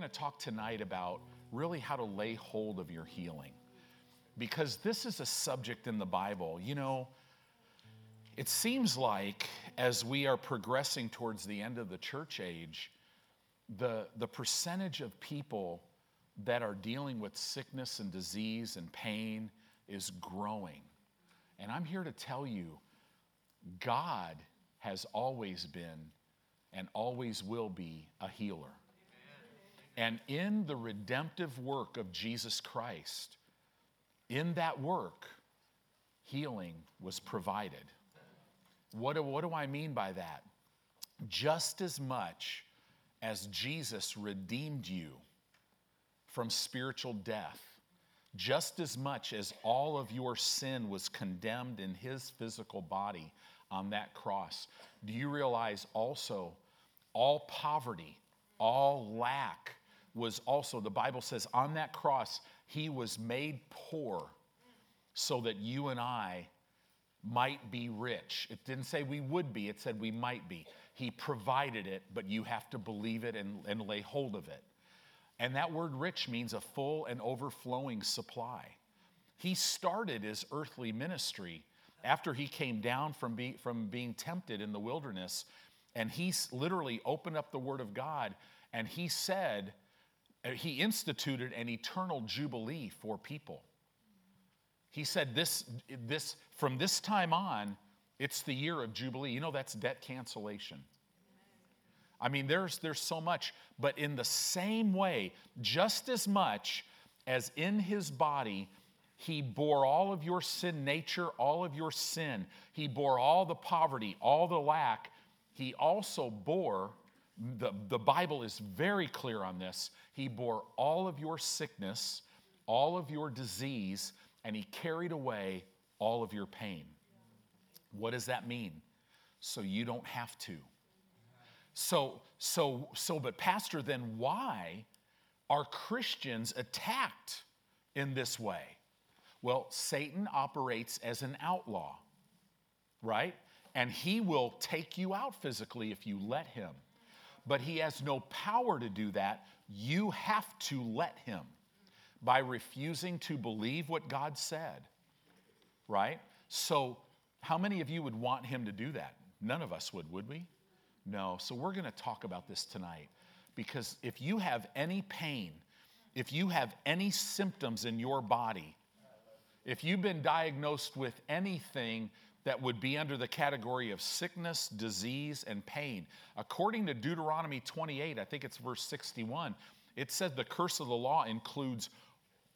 going to talk tonight about really how to lay hold of your healing. Because this is a subject in the Bible. You know, it seems like as we are progressing towards the end of the church age, the, the percentage of people that are dealing with sickness and disease and pain is growing. And I'm here to tell you, God has always been and always will be a healer. And in the redemptive work of Jesus Christ, in that work, healing was provided. What do, what do I mean by that? Just as much as Jesus redeemed you from spiritual death, just as much as all of your sin was condemned in his physical body on that cross, do you realize also all poverty, all lack was also, the Bible says, on that cross, he was made poor so that you and I might be rich. It didn't say we would be, it said we might be. He provided it, but you have to believe it and, and lay hold of it. And that word rich means a full and overflowing supply. He started his earthly ministry after he came down from, be, from being tempted in the wilderness. And he literally opened up the Word of God and he said, he instituted an eternal jubilee for people. He said, this, this, from this time on, it's the year of jubilee. You know, that's debt cancellation. I mean, there's, there's so much, but in the same way, just as much as in his body, he bore all of your sin nature, all of your sin. He bore all the poverty, all the lack. He also bore, the, the Bible is very clear on this, he bore all of your sickness, all of your disease, and he carried away all of your pain. What does that mean? So you don't have to. So, so, so, but Pastor, then why are Christians attacked in this way? Well, Satan operates as an outlaw, right? And he will take you out physically if you let him. But he has no power to do that. You have to let him by refusing to believe what God said, right? So, how many of you would want him to do that? None of us would, would we? No. So, we're going to talk about this tonight because if you have any pain, if you have any symptoms in your body, if you've been diagnosed with anything that would be under the category of sickness, disease, and pain, according to Deuteronomy 28, I think it's verse 61, it said the curse of the law includes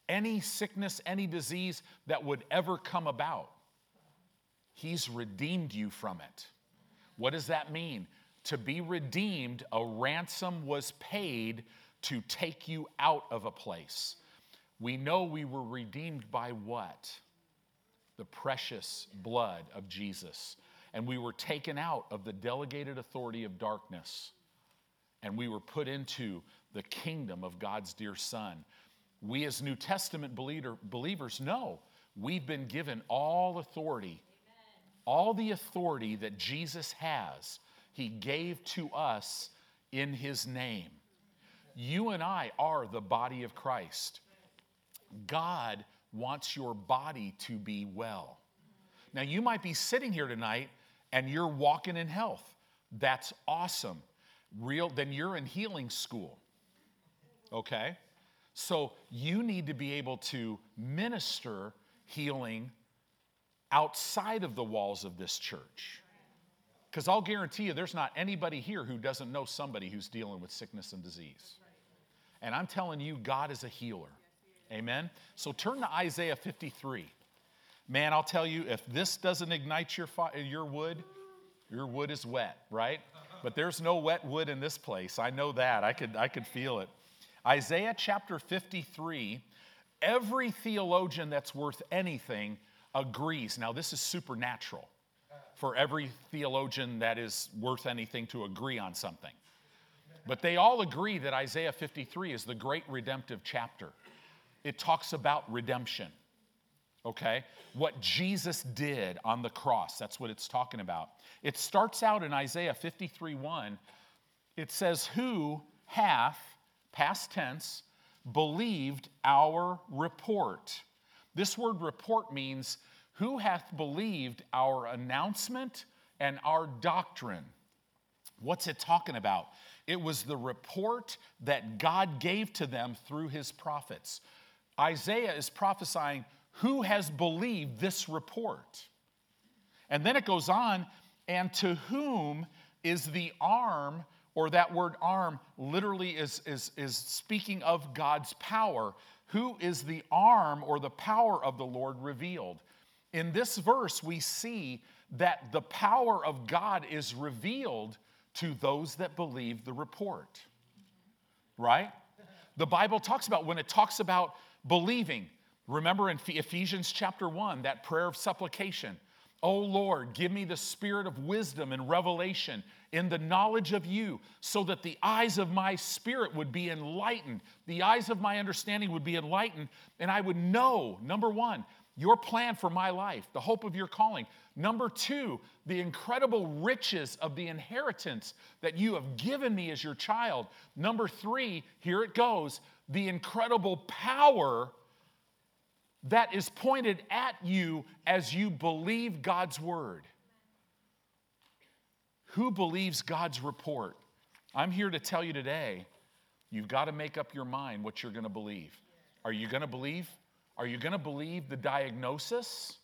any sickness, any disease that would ever come about. He's redeemed you from it. What does that mean? To be redeemed, a ransom was paid to take you out of a place. We know we were redeemed by what? The precious blood of Jesus. And we were taken out of the delegated authority of darkness. And we were put into the kingdom of God's dear Son. We, as New Testament believer, believers, know we've been given all authority. Amen. All the authority that Jesus has, He gave to us in His name. You and I are the body of Christ. God wants your body to be well. Now, you might be sitting here tonight and you're walking in health. That's awesome. Real, then you're in healing school. Okay? So you need to be able to minister healing outside of the walls of this church. Because I'll guarantee you, there's not anybody here who doesn't know somebody who's dealing with sickness and disease. And I'm telling you, God is a healer. Amen? So turn to Isaiah 53. Man, I'll tell you, if this doesn't ignite your, fi- your wood, your wood is wet, right? But there's no wet wood in this place. I know that. I could, I could feel it. Isaiah chapter 53, every theologian that's worth anything agrees. Now, this is supernatural for every theologian that is worth anything to agree on something. But they all agree that Isaiah 53 is the great redemptive chapter. It talks about redemption, okay? What Jesus did on the cross, that's what it's talking about. It starts out in Isaiah 53 1. It says, Who hath past tense, believed our report. This word report means who hath believed our announcement and our doctrine. What's it talking about? It was the report that God gave to them through his prophets. Isaiah is prophesying who has believed this report. And then it goes on, and to whom is the arm, or that word arm literally is, is, is speaking of God's power. Who is the arm or the power of the Lord revealed? In this verse, we see that the power of God is revealed to those that believe the report. Right? The Bible talks about when it talks about believing. Remember in Ephesians chapter 1, that prayer of supplication. Oh Lord, give me the spirit of wisdom and revelation in the knowledge of you, so that the eyes of my spirit would be enlightened, the eyes of my understanding would be enlightened, and I would know, number one, your plan for my life, the hope of your calling. Number two, the incredible riches of the inheritance that you have given me as your child. Number three, here it goes, the incredible power that is pointed at you as you believe God's word. Who believes God's report? I'm here to tell you today, you've got to make up your mind what you're going to believe. Are you going to believe? Are you going to believe the diagnosis?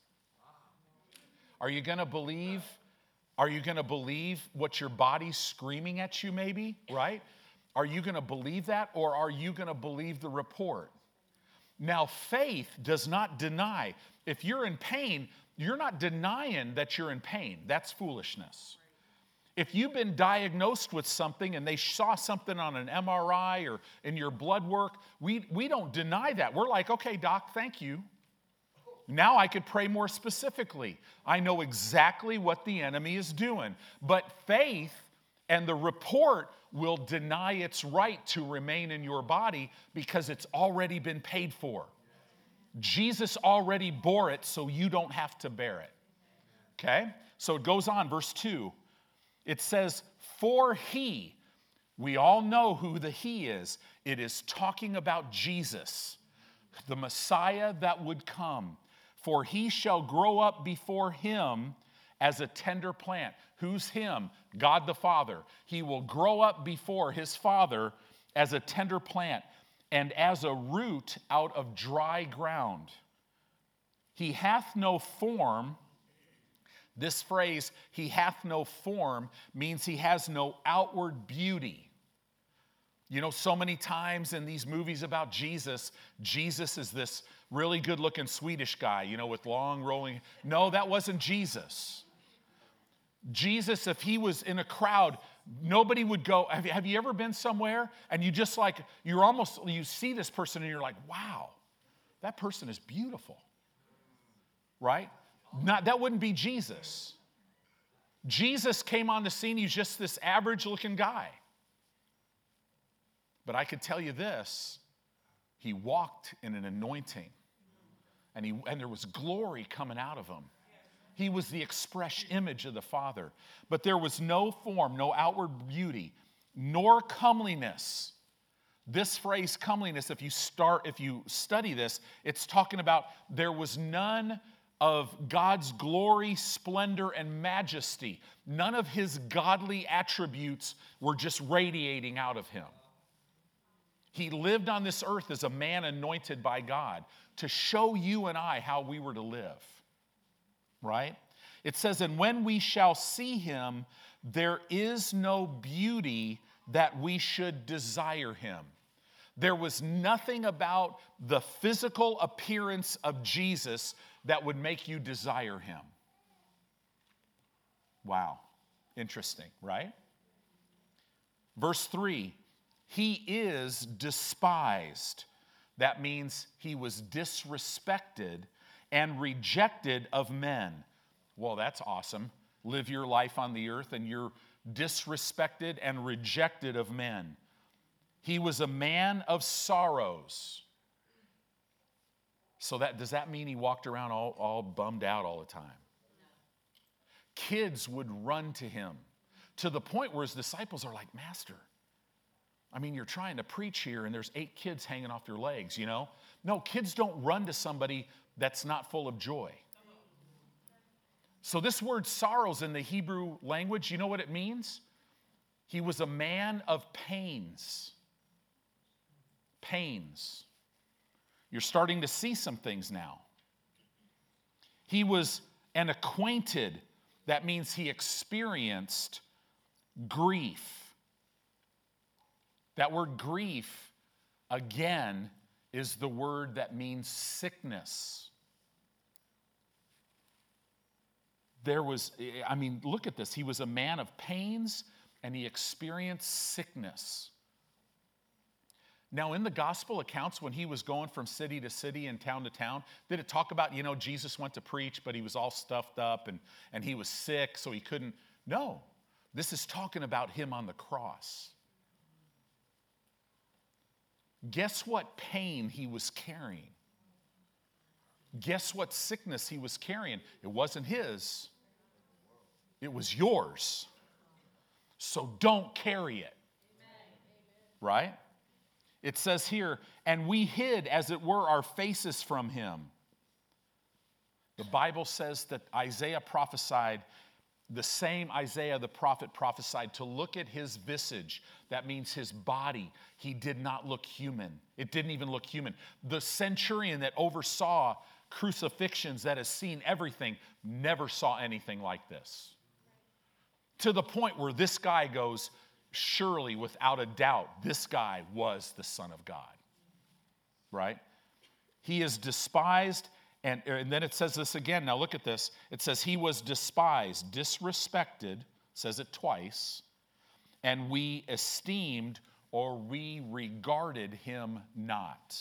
Are you going to believe? Are you going to believe what your body's screaming at you, maybe, right? Are you going to believe that or are you going to believe the report? Now, faith does not deny. If you're in pain, you're not denying that you're in pain. That's foolishness. If you've been diagnosed with something and they saw something on an MRI or in your blood work, we, we don't deny that. We're like, okay, doc, thank you. Now I could pray more specifically. I know exactly what the enemy is doing. But faith and the report will deny its right to remain in your body because it's already been paid for. Jesus already bore it, so you don't have to bear it. Okay? So it goes on, verse 2. It says, For he, we all know who the he is. It is talking about Jesus, the Messiah that would come. For he shall grow up before him as a tender plant. Who's him? God the Father. He will grow up before his Father as a tender plant and as a root out of dry ground. He hath no form. This phrase, he hath no form, means he has no outward beauty. You know, so many times in these movies about Jesus, Jesus is this really good looking Swedish guy, you know, with long rolling. No, that wasn't Jesus. Jesus, if he was in a crowd, nobody would go. Have you, have you ever been somewhere and you just like, you're almost, you see this person and you're like, wow, that person is beautiful, right? Not, that wouldn't be Jesus. Jesus came on the scene, he's just this average looking guy. But I could tell you this he walked in an anointing, and, he, and there was glory coming out of him. He was the express image of the Father. But there was no form, no outward beauty, nor comeliness. This phrase comeliness, if you start, if you study this, it's talking about there was none of God's glory, splendor, and majesty. None of his godly attributes were just radiating out of him. He lived on this earth as a man anointed by God to show you and I how we were to live right? It says, And when we shall see him, there is no beauty that we should desire him. There was nothing about the physical appearance of Jesus that would make you desire him. Wow, interesting, right? Verse 3 He is despised. That means he was disrespected and rejected of men. Well, that's awesome. Live your life on the earth and you're disrespected and rejected of men. He was a man of sorrows. So that does that mean he walked around all, all bummed out all the time? Kids would run to him to the point where his disciples are like, Master, I mean, you're trying to preach here and there's eight kids hanging off your legs, you know? No, kids don't run to somebody that's not full of joy. So, this word sorrows in the Hebrew language, you know what it means? He was a man of pains. Pains. You're starting to see some things now. He was an acquainted, that means he experienced grief. That word grief, again, is the word that means sickness. There was, I mean, look at this. He was a man of pains and he experienced sickness. Now, in the gospel accounts, when he was going from city to city and town to town, did it talk about, you know, Jesus went to preach, but he was all stuffed up and, and he was sick, so he couldn't? No. This is talking about him on the cross. Guess what pain he was carrying? Guess what sickness he was carrying? It wasn't his, it was yours. So don't carry it. Right? It says here, and we hid, as it were, our faces from him. The Bible says that Isaiah prophesied, the same Isaiah the prophet prophesied, to look at his visage. That means his body. He did not look human. It didn't even look human. The centurion that oversaw crucifixions, that has seen everything, never saw anything like this. To the point where this guy goes, surely, without a doubt, this guy was the Son of God. Right? He is despised, and, and then it says this again. Now look at this. It says, He was despised, disrespected, says it twice, and we esteemed or we regarded him not.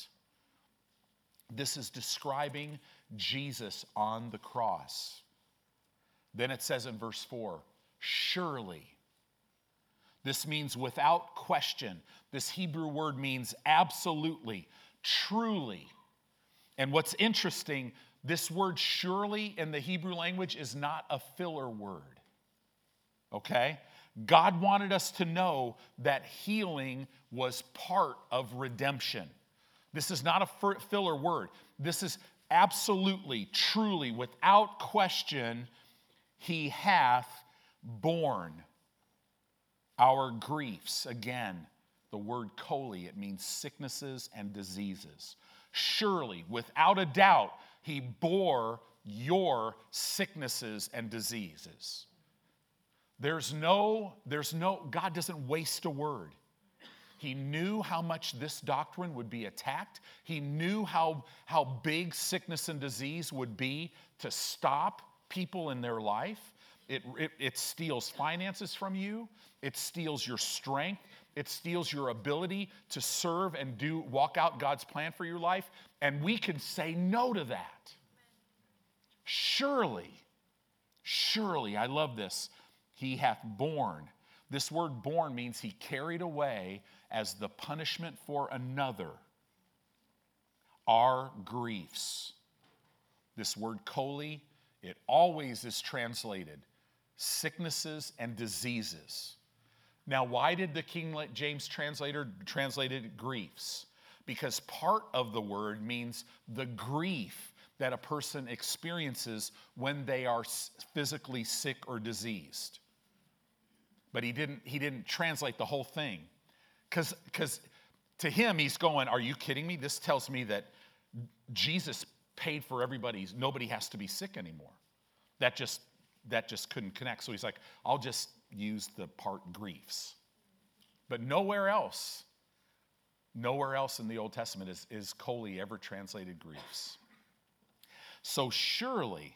This is describing Jesus on the cross. Then it says in verse 4 Surely this means without question. This Hebrew word means absolutely, truly. And what's interesting, this word surely in the Hebrew language is not a filler word. Okay? God wanted us to know that healing was part of redemption. This is not a filler word. This is absolutely, truly, without question, He hath borne our griefs, again, the word choli, it means sicknesses and diseases. Surely, without a doubt, he bore your sicknesses and diseases. There's no, there's no, God doesn't waste a word. He knew how much this doctrine would be attacked. He knew how, how big sickness and disease would be to stop people in their life. It, it, it steals finances from you, it steals your strength, it steals your ability to serve and do walk out God's plan for your life. And we can say no to that. Surely, surely, I love this. He hath borne. This word borne means he carried away as the punishment for another our griefs. This word choli, it always is translated sicknesses, and diseases. Now, why did the King James translator translated griefs? Because part of the word means the grief that a person experiences when they are physically sick or diseased. But he didn't, he didn't translate the whole thing. Because to him, he's going, Are you kidding me? This tells me that Jesus paid for everybody's, nobody has to be sick anymore. That just that just couldn't connect. So he's like, I'll just use the part griefs. But nowhere else, nowhere else in the Old Testament is, is choli ever translated griefs. So surely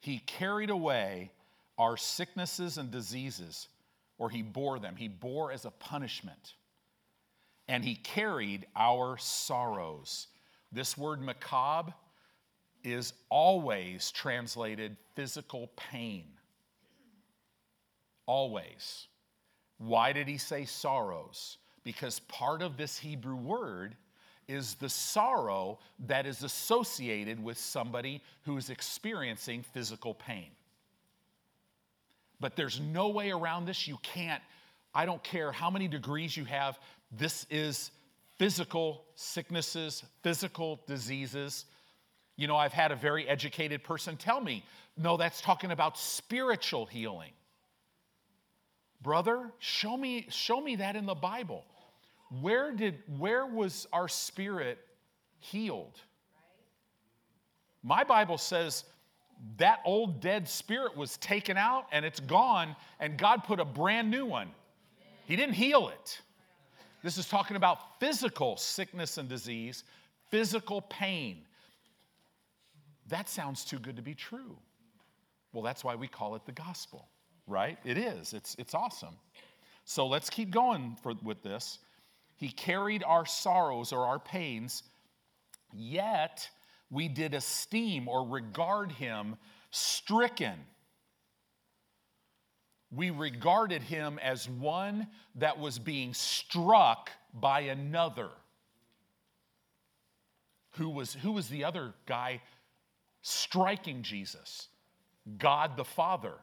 he carried away our sicknesses and diseases, or he bore them. He bore as a punishment. And he carried our sorrows. This word makob is always translated physical pain. Always. Why did he say sorrows? Because part of this Hebrew word is the sorrow that is associated with somebody who is experiencing physical pain. But there's no way around this. You can't I don't care how many degrees you have, this is physical sicknesses, physical diseases. You know, I've had a very educated person tell me, no, that's talking about spiritual healing. Brother, show me, show me that in the Bible. Where did where was our spirit healed? My Bible says that old dead spirit was taken out and it's gone, and God put a brand new one. He didn't heal it. This is talking about physical sickness and disease, physical pain. That sounds too good to be true. Well, that's why we call it the gospel, right? It is. It's, it's awesome. So let's keep going for, with this. He carried our sorrows or our pains, yet we did esteem or regard him stricken. We regarded him as one that was being struck by another. Who was, who was the other guy striking Jesus? God the Father.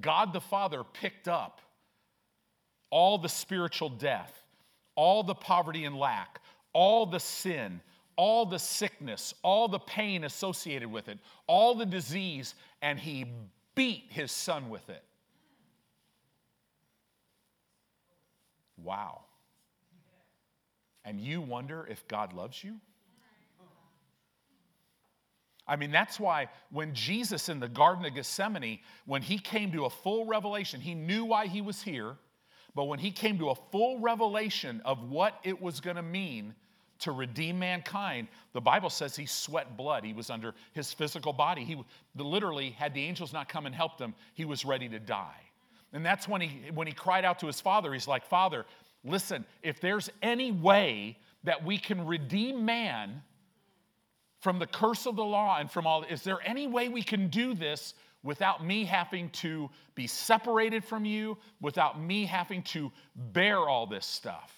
God the Father picked up all the spiritual death, all the poverty and lack, all the sin, all the sickness, all the pain associated with it, all the disease, and he beat his son with it. Wow. And you wonder if God loves you? I mean, that's why when Jesus in the Garden of Gethsemane, when he came to a full revelation, he knew why he was here. But when he came to a full revelation of what it was going to mean to redeem mankind, the Bible says he sweat blood. He was under his physical body. He literally, had the angels not come and helped him, he was ready to die. And that's when he, when he cried out to his father, he's like, Father, listen, if there's any way that we can redeem man from the curse of the law and from all, is there any way we can do this without me having to be separated from you, without me having to bear all this stuff.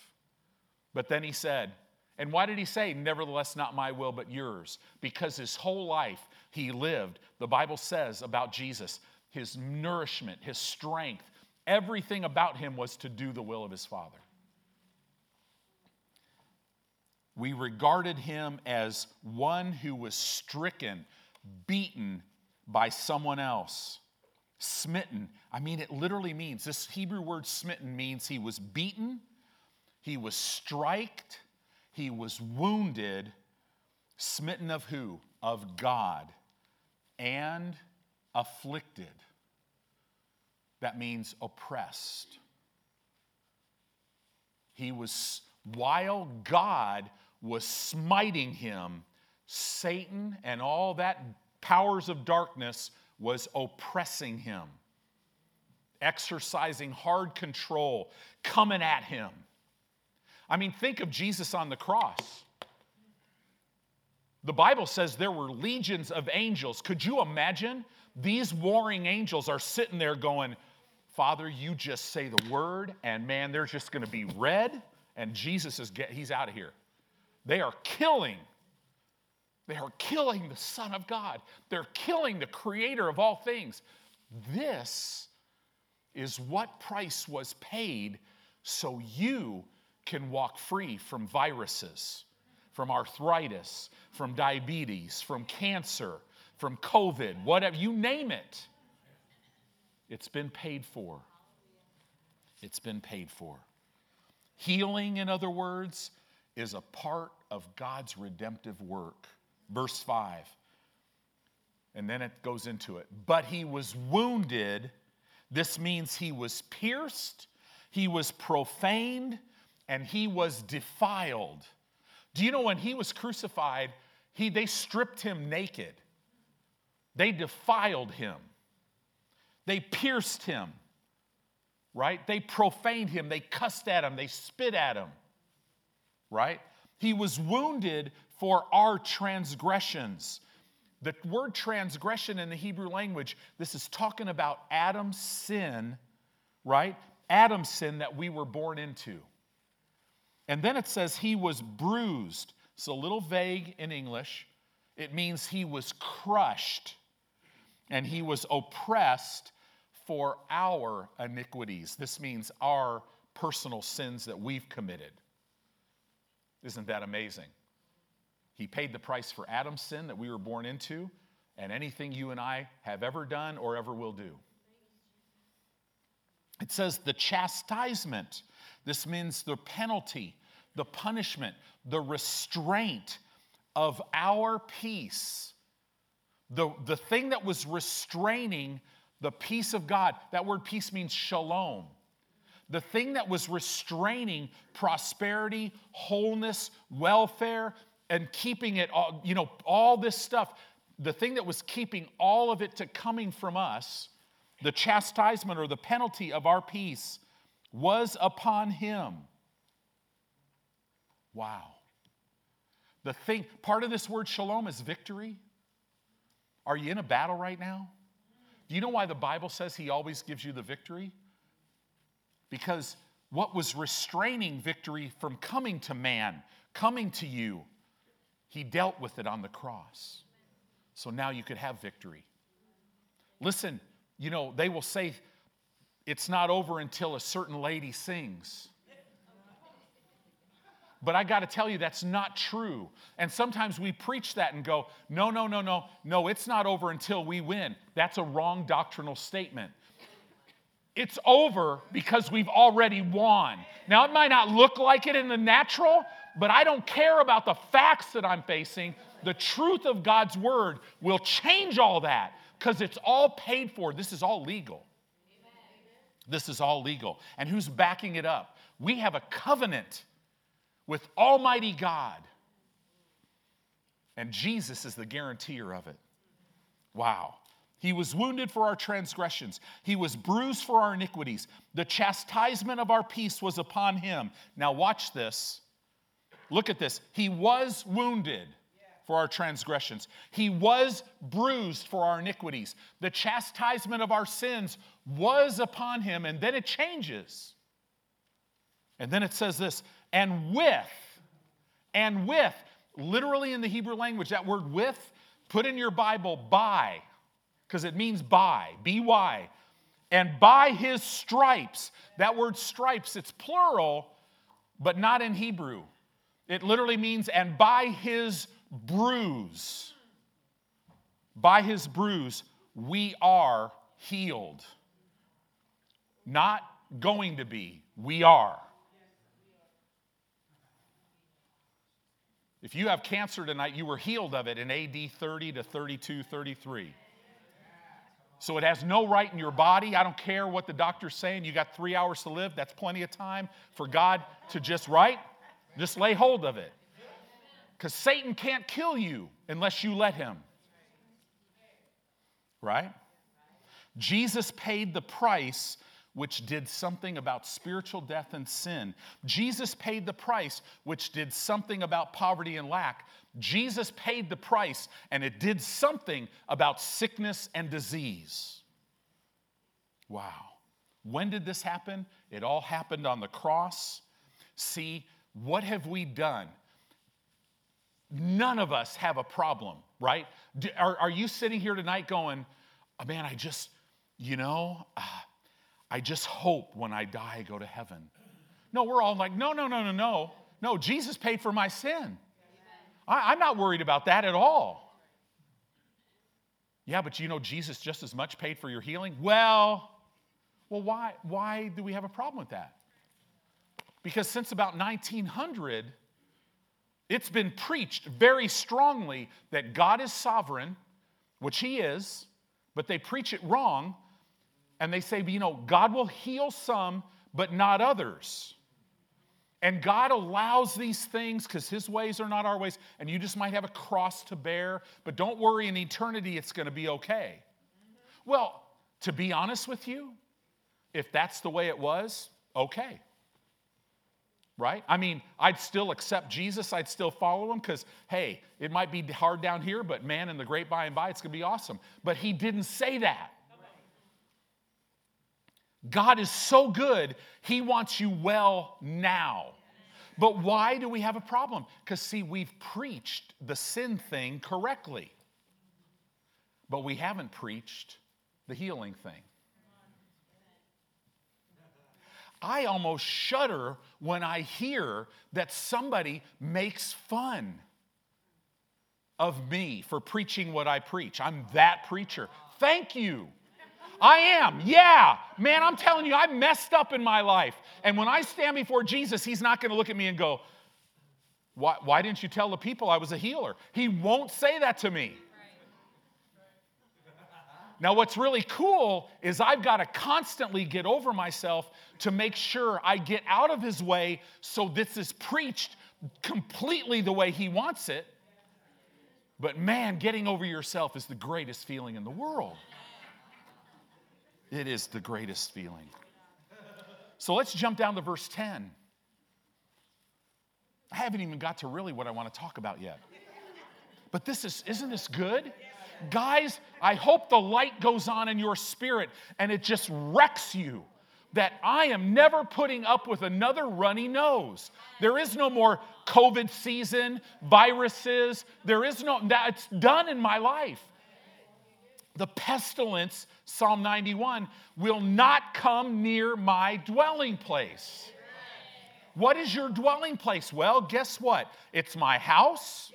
But then he said, and why did he say, Nevertheless, not my will, but yours? Because his whole life he lived, the Bible says about Jesus, his nourishment, his strength, everything about him was to do the will of his Father. We regarded him as one who was stricken, beaten, by someone else. Smitten. I mean, it literally means this Hebrew word smitten means he was beaten, he was striked, he was wounded. Smitten of who? Of God. And afflicted. That means oppressed. He was, while God was smiting him, Satan and all that powers of darkness was oppressing him, exercising hard control, coming at him. I mean, think of Jesus on the cross. The Bible says there were legions of angels. Could you imagine? These warring angels are sitting there going, Father, you just say the word, and man, they're just going to be red, and Jesus is get, he's out of here. They are killing they are killing the Son of God. They're killing the Creator of all things. This is what price was paid so you can walk free from viruses, from arthritis, from diabetes, from cancer, from COVID, whatever, you name it. It's been paid for. It's been paid for. Healing, in other words, is a part of God's redemptive work verse 5. And then it goes into it. But he was wounded. This means he was pierced, he was profaned, and he was defiled. Do you know when he was crucified, he, they stripped him naked? They defiled him. They pierced him, right? They profaned him. They cussed at him. They spit at him, right? He was wounded for our transgressions. The word transgression in the Hebrew language, this is talking about Adam's sin, right? Adam's sin that we were born into. And then it says he was bruised. It's a little vague in English. It means he was crushed and he was oppressed for our iniquities. This means our personal sins that we've committed. Isn't that amazing? He paid the price for Adam's sin that we were born into and anything you and I have ever done or ever will do. It says the chastisement. This means the penalty, the punishment, the restraint of our peace. The, the thing that was restraining the peace of God, that word peace means shalom. The thing that was restraining prosperity, wholeness, welfare, and keeping it all, you know, all this stuff, the thing that was keeping all of it to coming from us the chastisement or the penalty of our peace was upon him. Wow. The thing, part of this word shalom is victory. Are you in a battle right now? Do you know why the Bible says he always gives you the victory? Because what was restraining victory from coming to man, coming to you, he dealt with it on the cross. So now you could have victory. Listen, you know, they will say it's not over until a certain lady sings. But I got to tell you, that's not true. And sometimes we preach that and go, no, no, no, no, no, it's not over until we win. That's a wrong doctrinal statement. It's over because we've already won. Now, it might not look like it in the natural, but I don't care about the facts that I'm facing. The truth of God's word will change all that because it's all paid for. This is all legal. This is all legal. And who's backing it up? We have a covenant with Almighty God. And Jesus is the guarantor of it. Wow. He was wounded for our transgressions, he was bruised for our iniquities. The chastisement of our peace was upon him. Now, watch this. Look at this. He was wounded for our transgressions. He was bruised for our iniquities. The chastisement of our sins was upon him. And then it changes. And then it says this, and with, and with, literally in the Hebrew language, that word with, put in your Bible by, because it means by, B Y. And by his stripes, that word stripes, it's plural, but not in Hebrew. It literally means, and by his bruise, by his bruise, we are healed. Not going to be, we are. If you have cancer tonight, you were healed of it in AD 30 to 32, 33. So it has no right in your body. I don't care what the doctor's saying. You got three hours to live. That's plenty of time for God to just, right? Just lay hold of it. Because Satan can't kill you unless you let him. Right? Jesus paid the price which did something about spiritual death and sin. Jesus paid the price which did something about poverty and lack. Jesus paid the price and it did something about sickness and disease. Wow. When did this happen? It all happened on the cross. See, what have we done? None of us have a problem, right? Are, are you sitting here tonight going, oh, man, I just, you know, uh, I just hope when I die I go to heaven. No, we're all like, no, no, no, no, no. No, Jesus paid for my sin. I, I'm not worried about that at all. Yeah, but you know Jesus just as much paid for your healing? Well, well, why, why do we have a problem with that? Because since about 1900, it's been preached very strongly that God is sovereign, which He is, but they preach it wrong. And they say, you know, God will heal some, but not others. And God allows these things because His ways are not our ways. And you just might have a cross to bear, but don't worry, in eternity it's going to be okay. Well, to be honest with you, if that's the way it was, okay right? I mean, I'd still accept Jesus, I'd still follow him because, hey, it might be hard down here, but man, in the great by and by, it's going to be awesome. But he didn't say that. God is so good, he wants you well now. But why do we have a problem? Because, see, we've preached the sin thing correctly, but we haven't preached the healing thing. I almost shudder when I hear that somebody makes fun of me for preaching what I preach. I'm that preacher. Thank you. I am. Yeah. Man, I'm telling you, I've messed up in my life. And when I stand before Jesus, He's not going to look at me and go, why, why didn't you tell the people I was a healer? He won't say that to me. Now, what's really cool is I've got to constantly get over myself to make sure I get out of his way so this is preached completely the way he wants it. But man, getting over yourself is the greatest feeling in the world. It is the greatest feeling. So let's jump down to verse 10. I haven't even got to really what I want to talk about yet. But this is, isn't this good? Guys, I hope the light goes on in your spirit and it just wrecks you that I am never putting up with another runny nose. There is no more COVID season, viruses. There is no, that's done in my life. The pestilence, Psalm 91, will not come near my dwelling place. What is your dwelling place? Well, guess what? It's my house.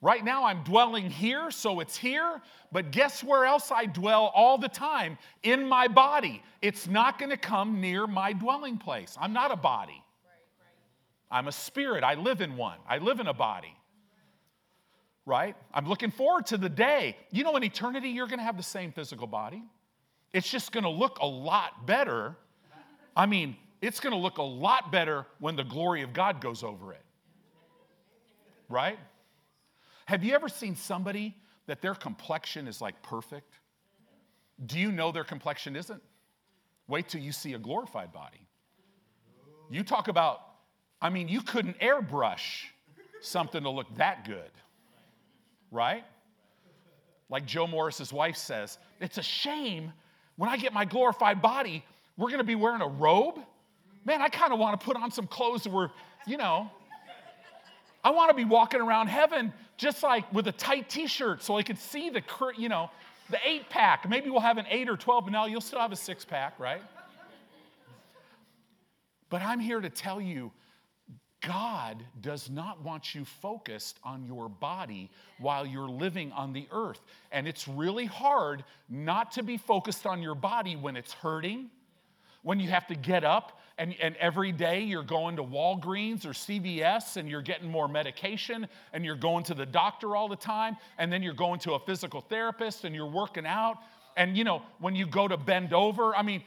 Right now, I'm dwelling here, so it's here. But guess where else I dwell all the time? In my body. It's not going to come near my dwelling place. I'm not a body. I'm a spirit. I live in one. I live in a body. Right? I'm looking forward to the day. You know, in eternity, you're going to have the same physical body. It's just going to look a lot better. I mean, it's going to look a lot better when the glory of God goes over it. Right? Have you ever seen somebody that their complexion is like perfect? Do you know their complexion isn't? Wait till you see a glorified body. You talk about, I mean, you couldn't airbrush something to look that good, right? Like Joe Morris's wife says, it's a shame when I get my glorified body, we're gonna be wearing a robe. Man, I kind of want to put on some clothes that were, you know, I want to be walking around heaven just like with a tight t-shirt so I could see the, you know, the eight pack. Maybe we'll have an eight or 12, but now you'll still have a six pack, right? But I'm here to tell you, God does not want you focused on your body while you're living on the earth. And it's really hard not to be focused on your body when it's hurting, when you have to get up and, and every day you're going to Walgreens or CVS and you're getting more medication and you're going to the doctor all the time and then you're going to a physical therapist and you're working out. And you know, when you go to bend over, I mean,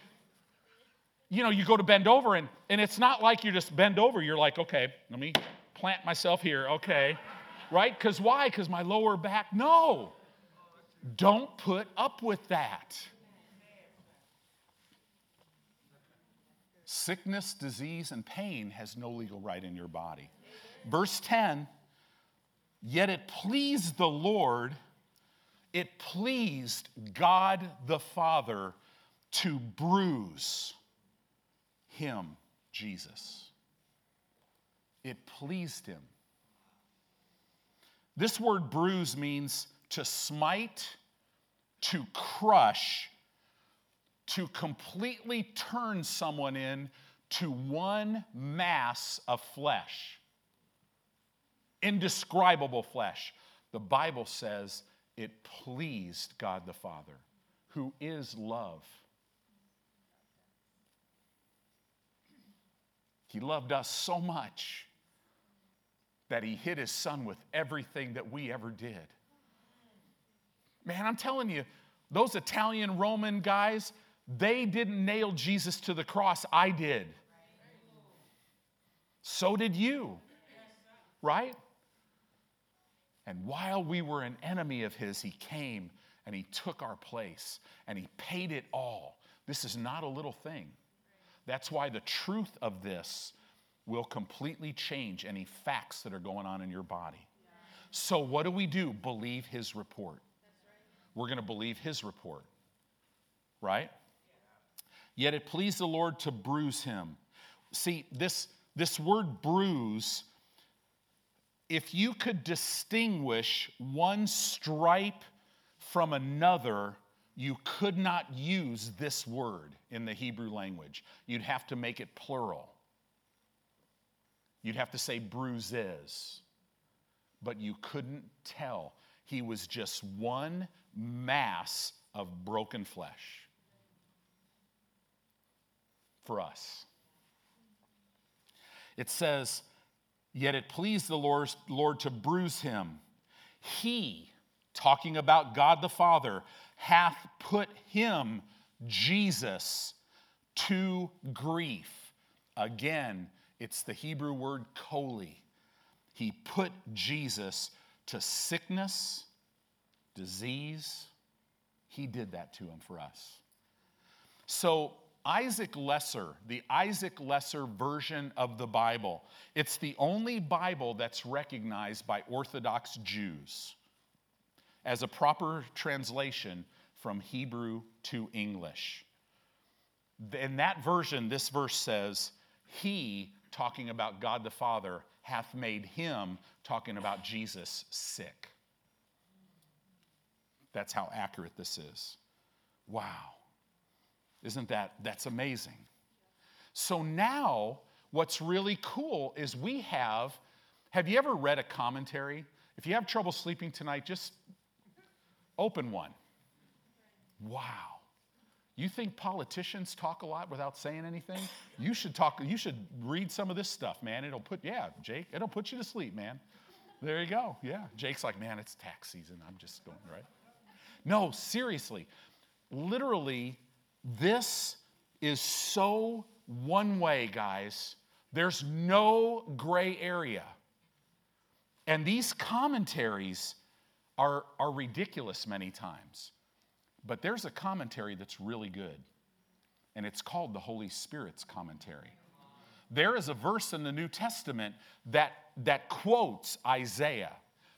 you know, you go to bend over and, and it's not like you just bend over. You're like, okay, let me plant myself here, okay. Right? Because why? Because my lower back. No. Don't put up with that. Sickness, disease, and pain has no legal right in your body. Verse 10 Yet it pleased the Lord, it pleased God the Father to bruise him, Jesus. It pleased him. This word bruise means to smite, to crush, to completely turn someone in to one mass of flesh, indescribable flesh. The Bible says it pleased God the Father, who is love. He loved us so much that he hid his son with everything that we ever did. Man, I'm telling you, those Italian Roman guys, they didn't nail Jesus to the cross, I did. So did you, right? And while we were an enemy of his, he came and he took our place and he paid it all. This is not a little thing. That's why the truth of this will completely change any facts that are going on in your body. So, what do we do? Believe his report. We're going to believe his report, right? Yet it pleased the Lord to bruise him. See, this, this word bruise, if you could distinguish one stripe from another you could not use this word in the Hebrew language. You'd have to make it plural. You'd have to say bruises. But you couldn't tell. He was just one mass of broken flesh for us. It says, Yet it pleased the Lord, Lord to bruise him. He, talking about God the Father, hath put him, Jesus, to grief. Again, it's the Hebrew word koli. He put Jesus to sickness, disease. He did that to him for us. So Isaac Leeser, the Isaac Leeser version of the Bible, it's the only Bible that's recognized by Orthodox Jews as a proper translation from Hebrew to English. In that version, this verse says, He, talking about God the Father, hath made him, talking about Jesus, sick. That's how accurate this is. Wow. Isn't that that's amazing? So now what's really cool is we have have you ever read a commentary? If you have trouble sleeping tonight, just open one. Wow. You think politicians talk a lot without saying anything? You should talk, you should read some of this stuff, man. It'll put, yeah, Jake, it'll put you to sleep, man. There you go. Yeah. Jake's like, man, it's tax season. I'm just going, right? No, seriously. Literally, this is so one way, guys. There's no gray area. And these commentaries are, are ridiculous many times. But there's a commentary that's really good, and it's called the Holy Spirit's commentary. There is a verse in the New Testament that, that quotes Isaiah.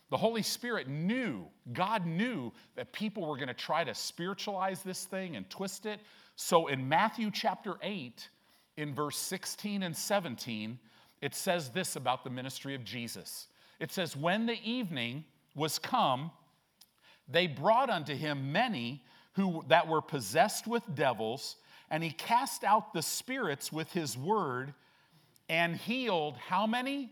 The Holy Spirit knew, God knew that people were going to try to spiritualize this thing and twist it. So in Matthew chapter 8, in verse 16 and 17, it says this about the ministry of Jesus. It says, When the evening was come, they brought unto him many who that were possessed with devils, and he cast out the spirits with his word and healed how many?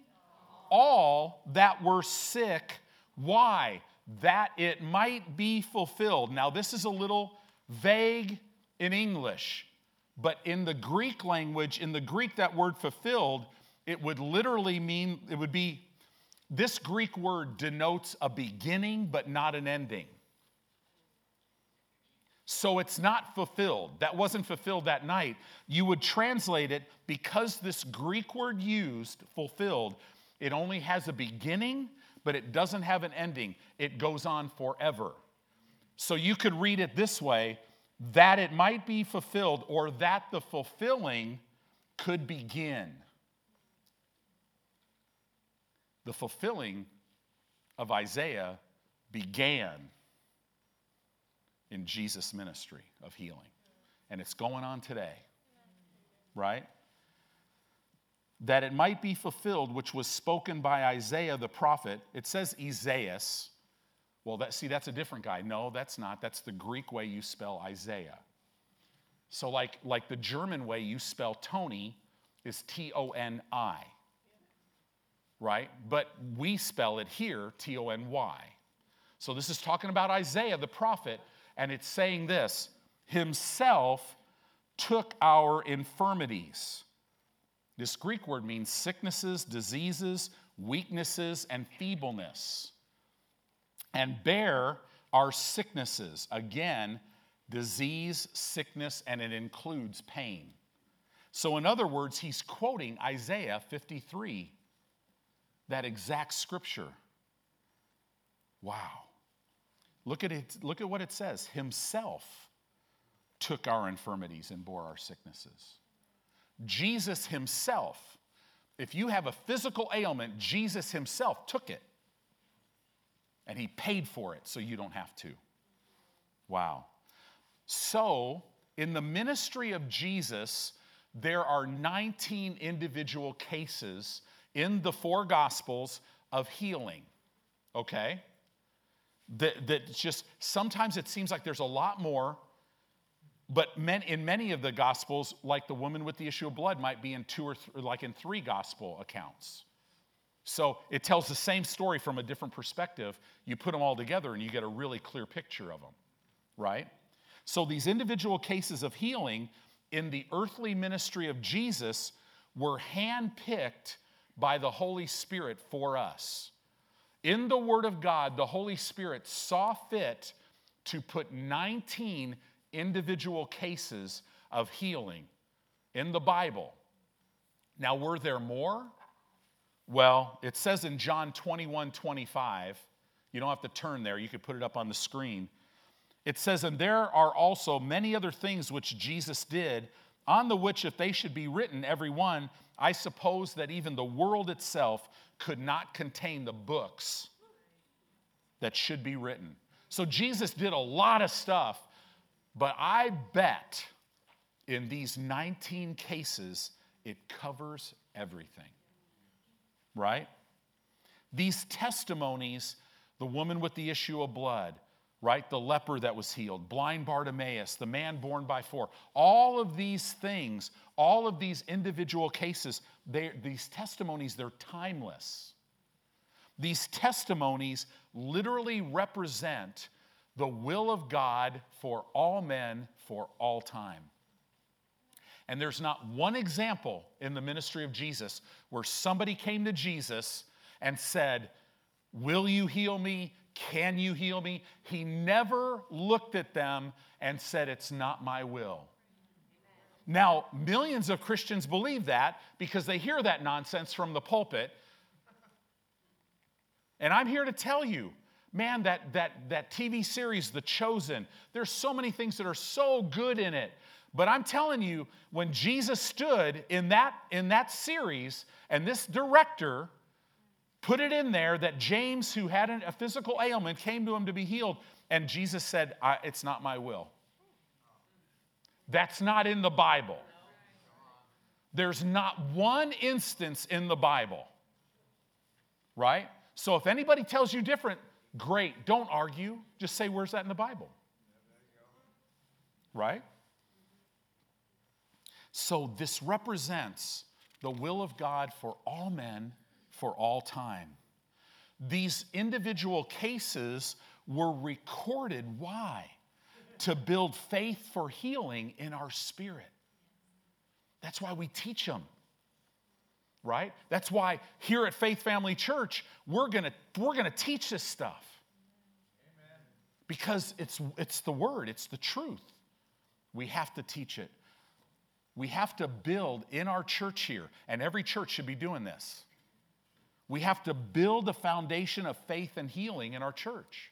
All that were sick why? That it might be fulfilled. Now, this is a little vague in English, but in the Greek language, in the Greek, that word fulfilled, it would literally mean, it would be, this Greek word denotes a beginning but not an ending. So it's not fulfilled. That wasn't fulfilled that night. You would translate it because this Greek word used, fulfilled, it only has a beginning but it doesn't have an ending. It goes on forever. So you could read it this way that it might be fulfilled, or that the fulfilling could begin. The fulfilling of Isaiah began in Jesus' ministry of healing. And it's going on today, right? that it might be fulfilled, which was spoken by Isaiah the prophet. It says Isaias. Well, that, see, that's a different guy. No, that's not. That's the Greek way you spell Isaiah. So, like, like the German way you spell Tony is T O N I, right? But we spell it here T O N Y. So, this is talking about Isaiah the prophet, and it's saying this Himself took our infirmities this Greek word means sicknesses, diseases, weaknesses, and feebleness. And bear our sicknesses. Again, disease, sickness, and it includes pain. So, in other words, he's quoting Isaiah 53, that exact scripture. Wow. Look at it, look at what it says. Himself took our infirmities and bore our sicknesses. Jesus himself, if you have a physical ailment, Jesus himself took it and he paid for it so you don't have to. Wow. So, in the ministry of Jesus, there are 19 individual cases in the four gospels of healing. Okay? That, that just sometimes it seems like there's a lot more But men, in many of the gospels, like the woman with the issue of blood, might be in two or th- like in three gospel accounts. So it tells the same story from a different perspective. You put them all together and you get a really clear picture of them, right? So these individual cases of healing in the earthly ministry of Jesus were handpicked by the Holy Spirit for us. In the Word of God, the Holy Spirit saw fit to put 19 individual cases of healing in the Bible. Now, were there more? Well, it says in John 21 25, you don't have to turn there, you could put it up on the screen. It says, And there are also many other things which Jesus did, on the which, if they should be written, every one, I suppose that even the world itself could not contain the books that should be written. So Jesus did a lot of stuff but I bet in these 19 cases, it covers everything. Right? These testimonies the woman with the issue of blood, right? The leper that was healed, blind Bartimaeus, the man borne by four. All of these things, all of these individual cases, these testimonies, they're timeless. These testimonies literally represent the will of God for all men for all time. And there's not one example in the ministry of Jesus where somebody came to Jesus and said, Will you heal me? Can you heal me? He never looked at them and said, It's not my will. Now, millions of Christians believe that because they hear that nonsense from the pulpit. And I'm here to tell you man, that, that, that TV series, The Chosen, there's so many things that are so good in it. But I'm telling you, when Jesus stood in that, in that series, and this director put it in there that James, who had a physical ailment, came to him to be healed, and Jesus said, It's not my will. That's not in the Bible. There's not one instance in the Bible, right? So if anybody tells you different, Great. Don't argue. Just say, where's that in the Bible? Right? So, this represents the will of God for all men for all time. These individual cases were recorded. Why? To build faith for healing in our spirit. That's why we teach them right? That's why here at Faith Family Church, we're gonna, we're gonna teach this stuff. Amen. Because it's, it's the word, it's the truth. We have to teach it. We have to build in our church here, and every church should be doing this. We have to build a foundation of faith and healing in our church.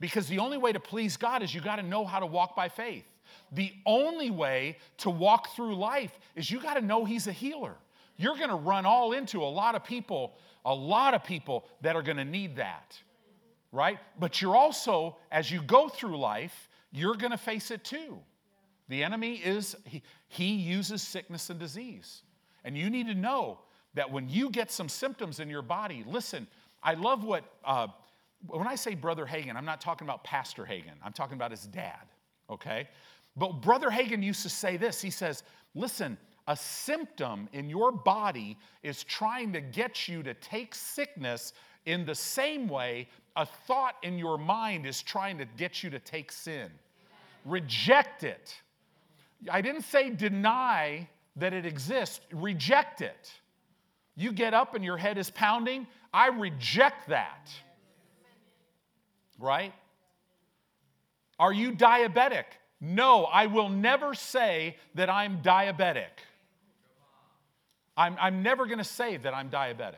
Because the only way to please God is you got to know how to walk by faith. The only way to walk through life is you got to know He's a healer you're going to run all into a lot of people, a lot of people that are going to need that, right? But you're also, as you go through life, you're going to face it too. The enemy is, he, he uses sickness and disease. And you need to know that when you get some symptoms in your body, listen, I love what, uh, when I say Brother Hagin, I'm not talking about Pastor Hagin, I'm talking about his dad, okay? But Brother Hagin used to say this he says, listen, a symptom in your body is trying to get you to take sickness in the same way a thought in your mind is trying to get you to take sin. Reject it. I didn't say deny that it exists, reject it. You get up and your head is pounding, I reject that. Right? Are you diabetic? No, I will never say that I'm diabetic. I'm, I'm never going to say that I'm diabetic.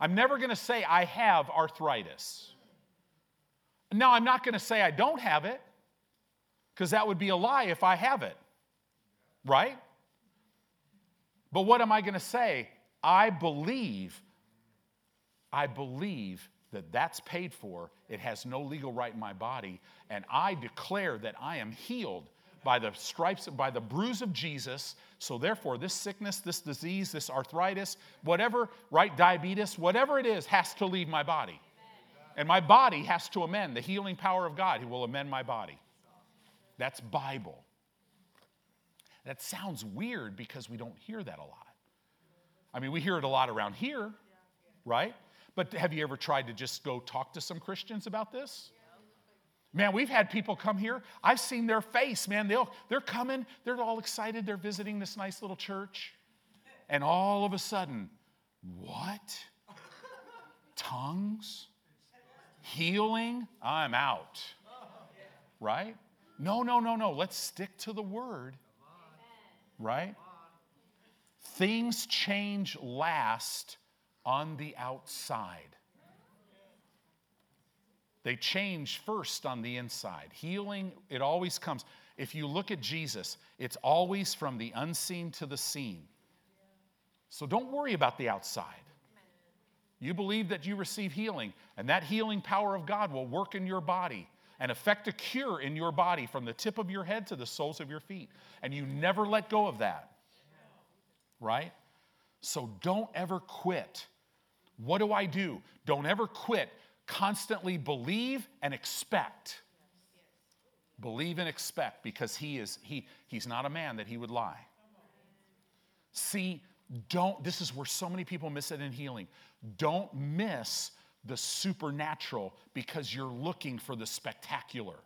I'm never going to say I have arthritis. Now, I'm not going to say I don't have it, because that would be a lie if I have it, right? But what am I going to say? I believe, I believe that that's paid for. It has no legal right in my body. And I declare that I am healed by the stripes, by the bruise of Jesus. So, therefore, this sickness, this disease, this arthritis, whatever, right, diabetes, whatever it is, has to leave my body. And my body has to amend. The healing power of God He will amend my body. That's Bible. That sounds weird because we don't hear that a lot. I mean, we hear it a lot around here, right? But have you ever tried to just go talk to some Christians about this? Man, we've had people come here. I've seen their face, man. They'll, they're coming, they're all excited. They're visiting this nice little church. And all of a sudden, what? Tongues? Healing? I'm out. Right? No, no, no, no. Let's stick to the word. Right? Things change last on the outside. They change first on the inside. Healing, it always comes. If you look at Jesus, it's always from the unseen to the seen. So don't worry about the outside. You believe that you receive healing, and that healing power of God will work in your body and effect a cure in your body from the tip of your head to the soles of your feet. And you never let go of that. Right? So don't ever quit. What do I do? Don't ever quit constantly believe and expect. Believe and expect because he is he he's not a man that he would lie. See, don't this is where so many people miss it in healing. Don't miss the supernatural because you're looking for the spectacular.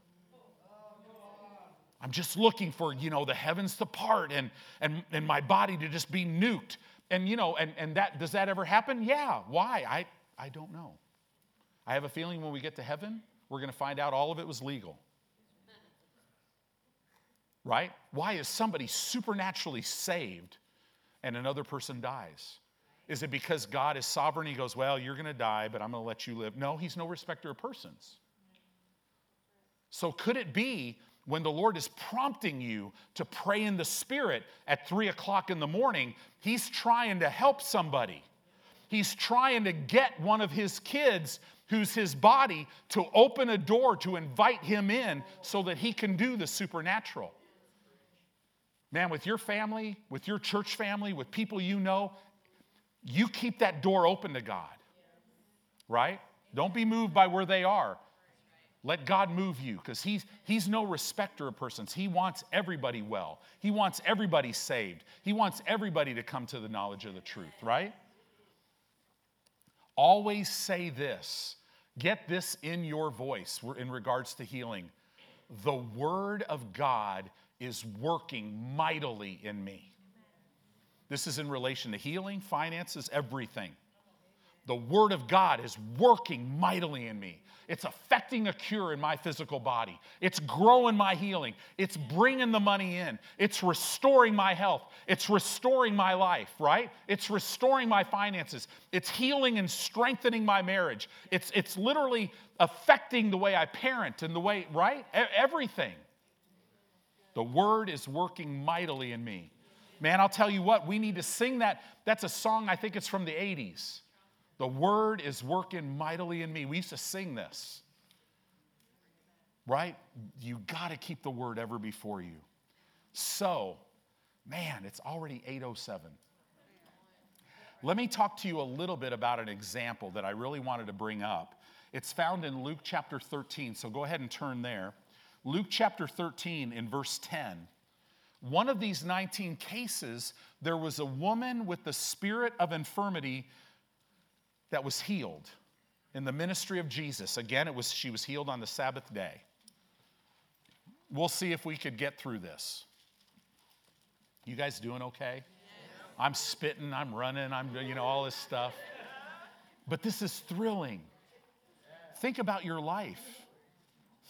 I'm just looking for, you know, the heavens to part and and and my body to just be nuked. And you know, and, and that does that ever happen? Yeah. Why? I I don't know. I have a feeling when we get to heaven, we're going to find out all of it was legal. Right? Why is somebody supernaturally saved and another person dies? Is it because God is sovereign? He goes, Well, you're going to die, but I'm going to let you live. No, He's no respecter of persons. So, could it be when the Lord is prompting you to pray in the Spirit at three o'clock in the morning, He's trying to help somebody? He's trying to get one of His kids who's his body, to open a door to invite him in so that he can do the supernatural. Man, with your family, with your church family, with people you know, you keep that door open to God, right? Don't be moved by where they are. Let God move you because he's, he's no respecter of persons. He wants everybody well. He wants everybody saved. He wants everybody to come to the knowledge of the truth, right? Always say this Get this in your voice in regards to healing. The Word of God is working mightily in me. This is in relation to healing, finances, everything. The Word of God is working mightily in me. It's affecting a cure in my physical body. It's growing my healing. It's bringing the money in. It's restoring my health. It's restoring my life, right? It's restoring my finances. It's healing and strengthening my marriage. It's, it's literally affecting the way I parent and the way, right? Everything. The word is working mightily in me. Man, I'll tell you what, we need to sing that. That's a song, I think it's from the 80s. The word is working mightily in me. We used to sing this, right? You got to keep the word ever before you. So, man, it's already 807. Let me talk to you a little bit about an example that I really wanted to bring up. It's found in Luke chapter 13, so go ahead and turn there. Luke chapter 13 in verse 10. One of these 19 cases, there was a woman with the spirit of infirmity that was healed in the ministry of Jesus. Again, it was she was healed on the Sabbath day. We'll see if we could get through this. You guys doing okay? I'm spitting, I'm running, I'm you know all this stuff. But this is thrilling. Think about your life.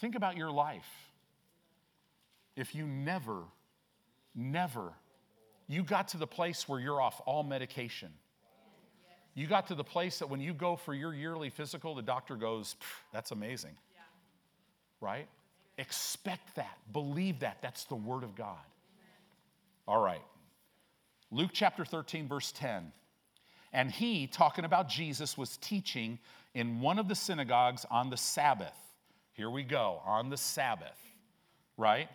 Think about your life. If you never never you got to the place where you're off all medication you got to the place that when you go for your yearly physical, the doctor goes, that's amazing. Yeah. Right? Expect that. Believe that. That's the Word of God. Amen. All right. Luke chapter 13, verse 10. And he, talking about Jesus, was teaching in one of the synagogues on the Sabbath. Here we go, on the Sabbath, right?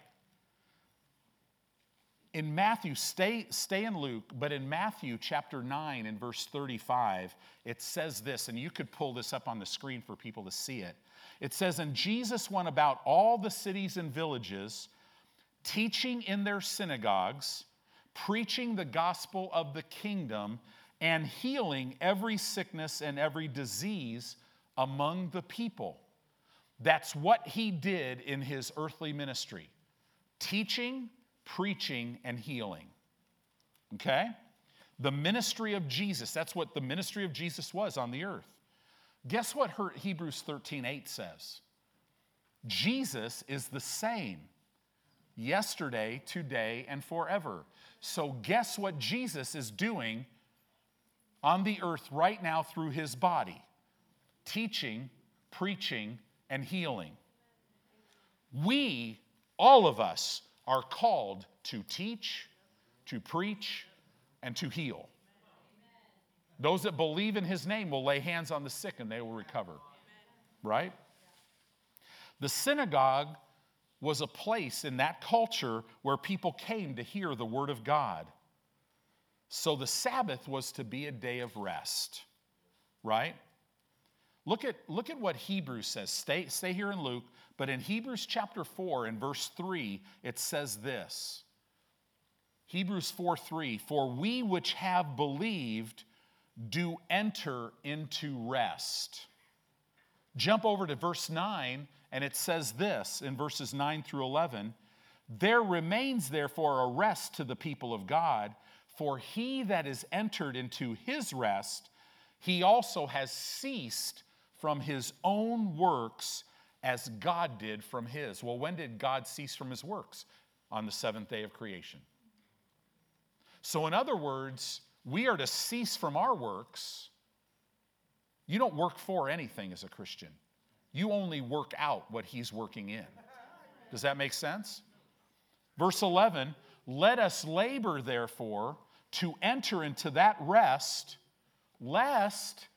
In Matthew, stay, stay in Luke, but in Matthew chapter 9 and verse 35, it says this, and you could pull this up on the screen for people to see it. It says, And Jesus went about all the cities and villages, teaching in their synagogues, preaching the gospel of the kingdom, and healing every sickness and every disease among the people. That's what he did in his earthly ministry teaching, preaching, and healing. Okay? The ministry of Jesus, that's what the ministry of Jesus was on the earth. Guess what Hebrews 13 8 says? Jesus is the same yesterday, today, and forever. So, guess what Jesus is doing on the earth right now through his body? Teaching, preaching, and healing. We, all of us, are called to teach, to preach, and to heal. Those that believe in his name will lay hands on the sick and they will recover. Right? The synagogue was a place in that culture where people came to hear the word of God. So the Sabbath was to be a day of rest. Right? Look at, look at what Hebrews says. Stay, stay here in Luke, but in Hebrews chapter 4, and verse 3, it says this Hebrews 4 3, for we which have believed do enter into rest. Jump over to verse 9, and it says this in verses 9 through 11 There remains therefore a rest to the people of God, for he that is entered into his rest, he also has ceased from his own works as God did from his. Well, when did God cease from his works? On the seventh day of creation. So, in other words, we are to cease from our works. You don't work for anything as a Christian, you only work out what he's working in. Does that make sense? Verse 11 Let us labor, therefore, to enter into that rest, lest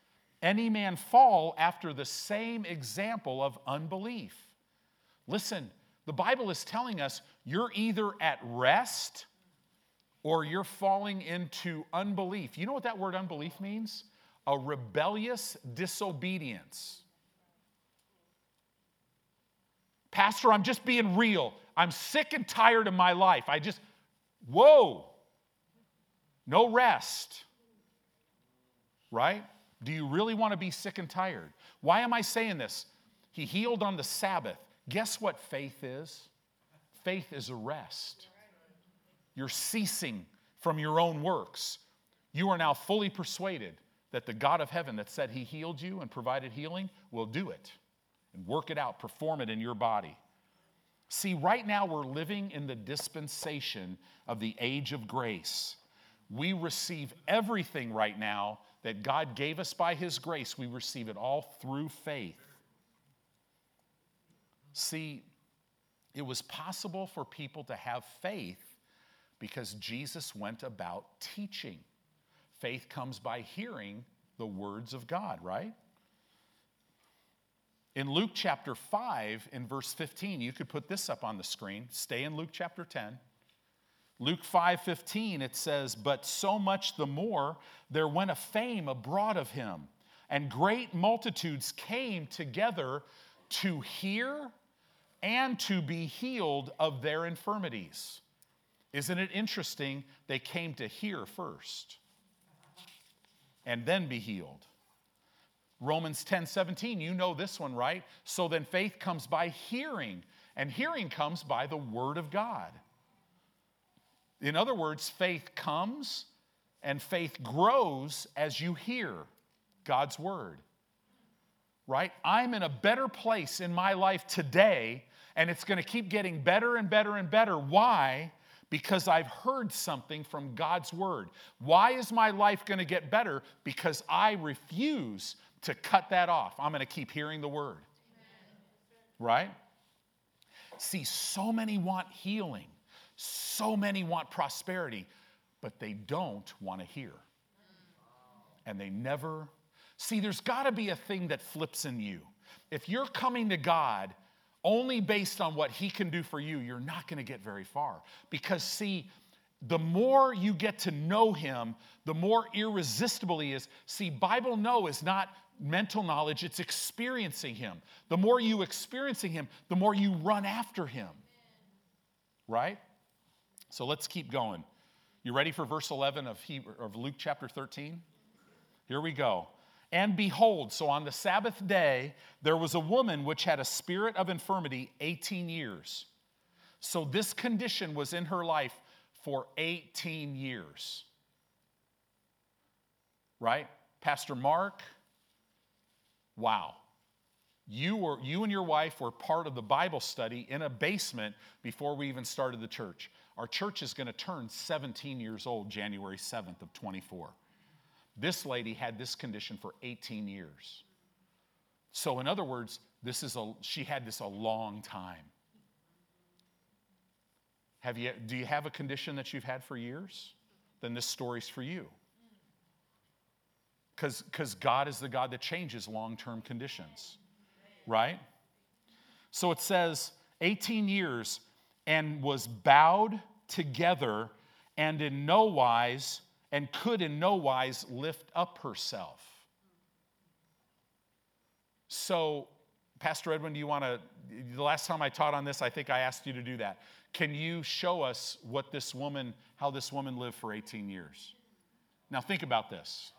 any man fall after the same example of unbelief. Listen, the Bible is telling us you're either at rest or you're falling into unbelief. You know what that word unbelief means? A rebellious disobedience. Pastor, I'm just being real. I'm sick and tired of my life. I just, whoa, no rest. Right? Do you really want to be sick and tired? Why am I saying this? He healed on the Sabbath. Guess what faith is? Faith is a rest. You're ceasing from your own works. You are now fully persuaded that the God of heaven that said he healed you and provided healing will do it and work it out, perform it in your body. See, right now we're living in the dispensation of the age of grace. We receive everything right now that God gave us by His grace, we receive it all through faith. See, it was possible for people to have faith because Jesus went about teaching. Faith comes by hearing the words of God, right? In Luke chapter 5, in verse 15, you could put this up on the screen. Stay in Luke chapter 10. Luke 5:15 it says, "But so much the more there went a fame abroad of him, and great multitudes came together to hear and to be healed of their infirmities." Isn't it interesting? They came to hear first and then be healed. Romans 10 17, you know this one, right? So then faith comes by hearing, and hearing comes by the word of God. In other words, faith comes and faith grows as you hear God's word. Right? I'm in a better place in my life today, and it's going to keep getting better and better and better. Why? Because I've heard something from God's word. Why is my life going to get better? Because I refuse to cut that off. I'm going to keep hearing the word. Right? See, so many want healing. So many want prosperity, but they don't want to hear. And they never see, there's got to be a thing that flips in you. If you're coming to God only based on what He can do for you, you're not going to get very far. Because, see, the more you get to know Him, the more irresistible He is. See, Bible know is not mental knowledge, it's experiencing Him. The more you experiencing Him, the more you run after Him right? So let's keep going. You ready for verse 11 of, of Luke chapter 13? Here we go. And behold, so on the Sabbath day, there was a woman which had a spirit of infirmity 18 years. So this condition was in her life for 18 years. Right? Pastor Mark, wow. You, were, you and your wife were part of the Bible study in a basement before we even started the church. Our church is going to turn 17 years old January 7th of 24. This lady had this condition for 18 years. So, in other words, this is a, she had this a long time. Have you, do you have a condition that you've had for years? Then this story's for you. Because cuz God is the God that changes long term conditions, right? So it says 18 years and was bowed together and in no wise and could in no wise lift up herself. So, Pastor Edwin, do you want to? The last time I taught on this, I think I asked you to do that. Can you show us what this woman, how this woman lived for 18 years? Now, think about this.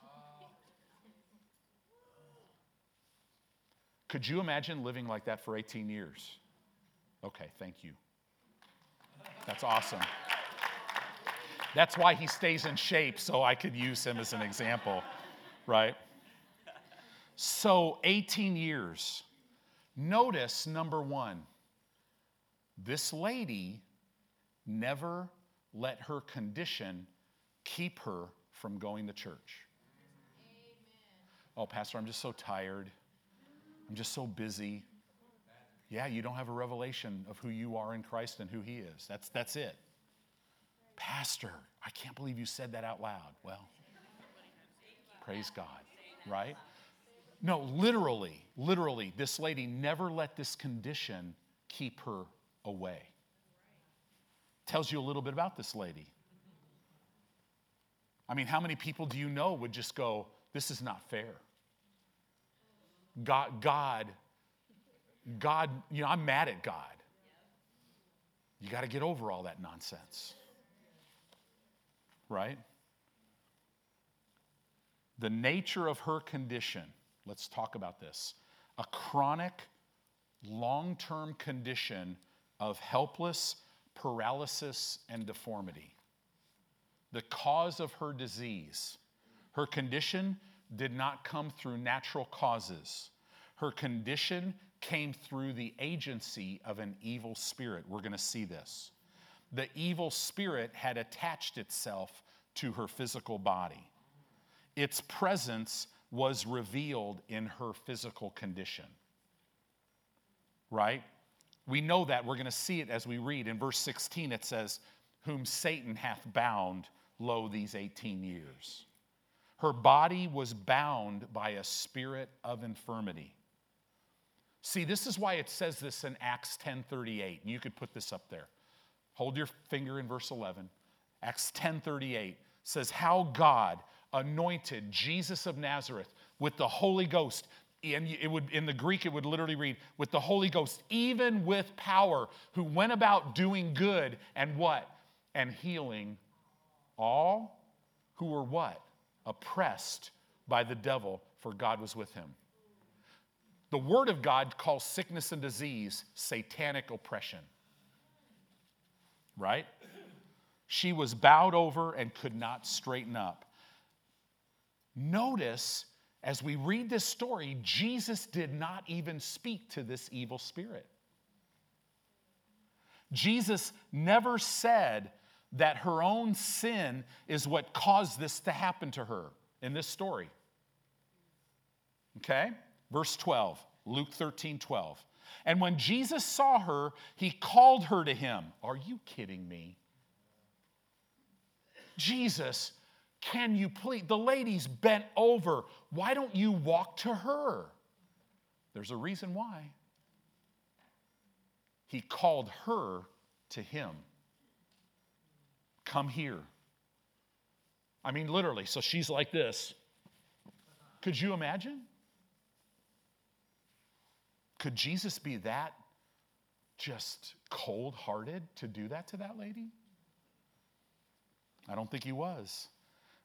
Could you imagine living like that for 18 years? Okay, thank you. That's awesome. That's why he stays in shape, so I could use him as an example, right? So, 18 years. Notice number one, this lady never let her condition keep her from going to church. Amen. Oh, Pastor, I'm just so tired. I'm just so busy. Yeah, you don't have a revelation of who you are in Christ and who He is. That's, that's it. Pastor, I can't believe you said that out loud. Well, praise God, right? No, literally, literally, this lady never let this condition keep her away. Tells you a little bit about this lady. I mean, how many people do you know would just go, This is not fair? God, God, God, you know, I'm mad at God. You got to get over all that nonsense. Right? The nature of her condition, let's talk about this. A chronic, long term condition of helpless paralysis and deformity. The cause of her disease, her condition did not come through natural causes. Her condition came through the agency of an evil spirit. We're going to see this. The evil spirit had attached itself to her physical body. Its presence was revealed in her physical condition. Right? We know that. We're going to see it as we read. In verse 16, it says, Whom Satan hath bound, lo, these 18 years. Her body was bound by a spirit of infirmity. See, this is why it says this in Acts 10:38. You could put this up there. Hold your finger in verse 11. Acts 10:38 says how God anointed Jesus of Nazareth with the Holy Ghost. And it would in the Greek it would literally read with the Holy Ghost, even with power, who went about doing good and what? And healing all who were what? oppressed by the devil, for God was with him. The Word of God calls sickness and disease satanic oppression. Right? She was bowed over and could not straighten up. Notice as we read this story, Jesus did not even speak to this evil spirit. Jesus never said, that her own sin is what caused this to happen to her in this story. Okay? Verse 12, Luke 13, 12. And when Jesus saw her, he called her to him. Are you kidding me? Jesus, can you please? The lady's bent over. Why don't you walk to her? There's a reason why. He called her to him. Come here. I mean, literally. So she's like this. Could you imagine? Could Jesus be that just cold hearted to do that to that lady? I don't think he was.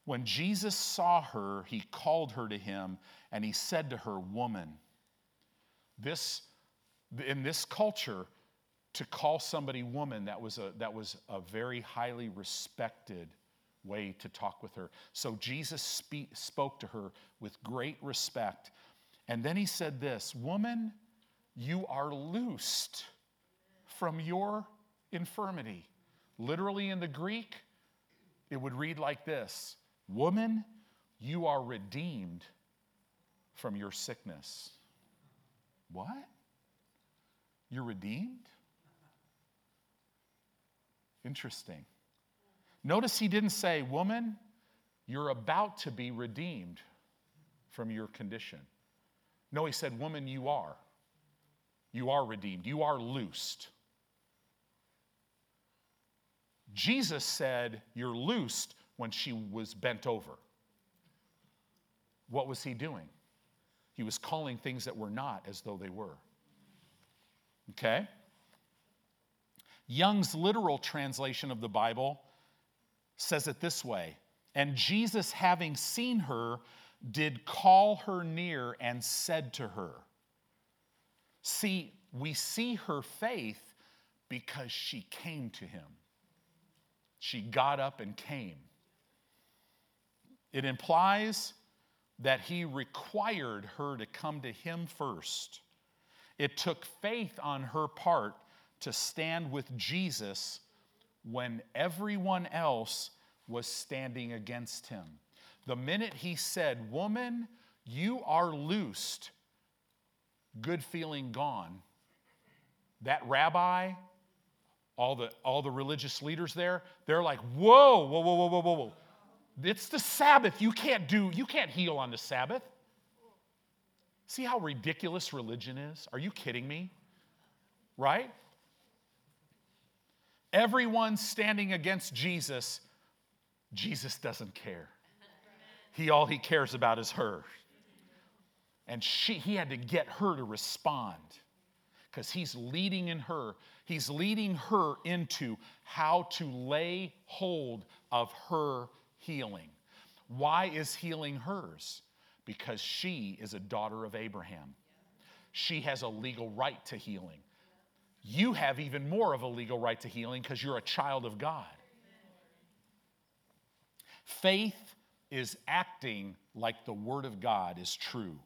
When Jesus saw her, he called her to him and he said to her, Woman, this, in this culture, to call somebody woman, that was, a, that was a very highly respected way to talk with her. So Jesus spoke to her with great respect. And then he said this Woman, you are loosed from your infirmity. Literally in the Greek, it would read like this Woman, you are redeemed from your sickness. What? You're redeemed? Interesting. Notice he didn't say, Woman, you're about to be redeemed from your condition. No, he said, Woman, you are. You are redeemed. You are loosed. Jesus said, You're loosed when she was bent over. What was he doing? He was calling things that were not as though they were. Okay? Young's literal translation of the Bible says it this way And Jesus, having seen her, did call her near and said to her, See, we see her faith because she came to him. She got up and came. It implies that he required her to come to him first. It took faith on her part to stand with Jesus when everyone else was standing against him. The minute he said, Woman, you are loosed, good feeling gone, that rabbi, all the, all the religious leaders there, they're like, Whoa, whoa, whoa, whoa, whoa, whoa, whoa. It's the Sabbath. You can't do, you can't heal on the Sabbath. See how ridiculous religion is? Are you kidding me? Right? Everyone standing against Jesus, Jesus doesn't care. He all he cares about is her. And she, he had to get her to respond because he's leading in her. He's leading her into how to lay hold of her healing. Why is healing hers? Because she is a daughter of Abraham. She has a legal right to healing you have even more of a legal right to healing because you're a child of God. Faith is acting like the Word of God is true.